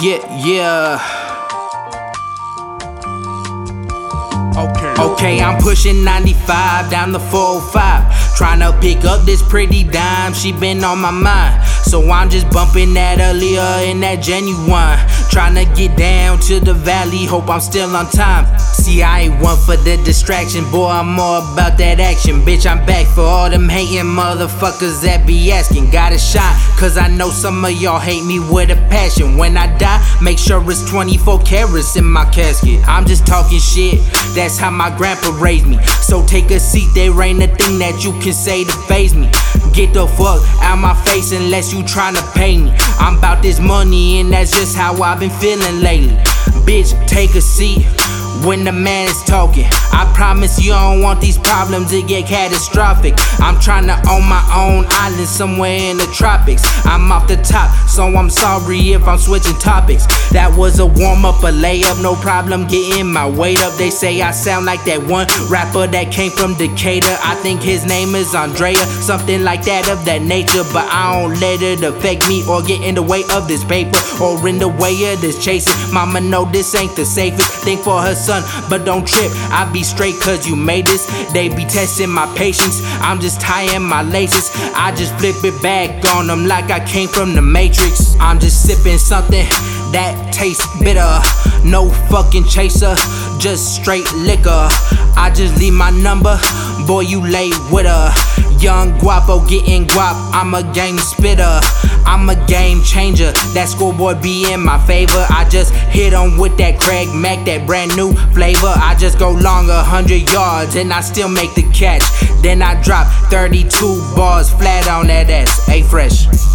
Yeah, yeah. Okay. Okay, I'm pushing 95 down the 405. Trying to oh pick up this pretty dime, she been on my mind. So I'm just bumping that Aaliyah and that Ginuwine. Trying to get down to the valley, hope I'm still on time. See, I ain't one for the distraction, boy, I'm more about that action. Bitch, I'm back for all them hating motherfuckers that be asking. Got a shot, cause I know some of y'all hate me with a passion. When I die, make sure it's 24 carats in my casket. I'm just talking shit, that's how my grandpa raised me. So take a seat, there ain't a thing that you can say to faze me. Get the fuck out my face unless you tryna pay me. I'm about this money and that's just how I've been feeling lately. Bitch, take a seat when the man is talking. I promise you don't want these problems to get catastrophic. I'm trying to own my own island somewhere in the tropics. I'm off the top, so I'm sorry if I'm switching topics. That was a warm up, a layup, no problem getting my weight up. They say I sound like that one rapper that came from Decatur. I think his name is Andre, something like that of that nature. But I don't let it affect me or get in the way of this paper or in the way of this chasing. Mama know this ain't the safest thing for her son, but don't trip. I be straight cause you made this. They be testing my patience. I'm just tying my laces. I just flip it back on them like I came from the Matrix. I'm just sipping something that tastes bitter. No fucking chaser, just straight liquor. I just leave my number, boy, you late with her. Young guapo getting guap, I'm a game spitter. I'm a game changer, that schoolboy be in my favor. I just hit on with that Craig Mack, that brand new flavor. I just go long a hundred yards and I still make the catch. Then I drop 32 bars flat on that ass. A-FReSH.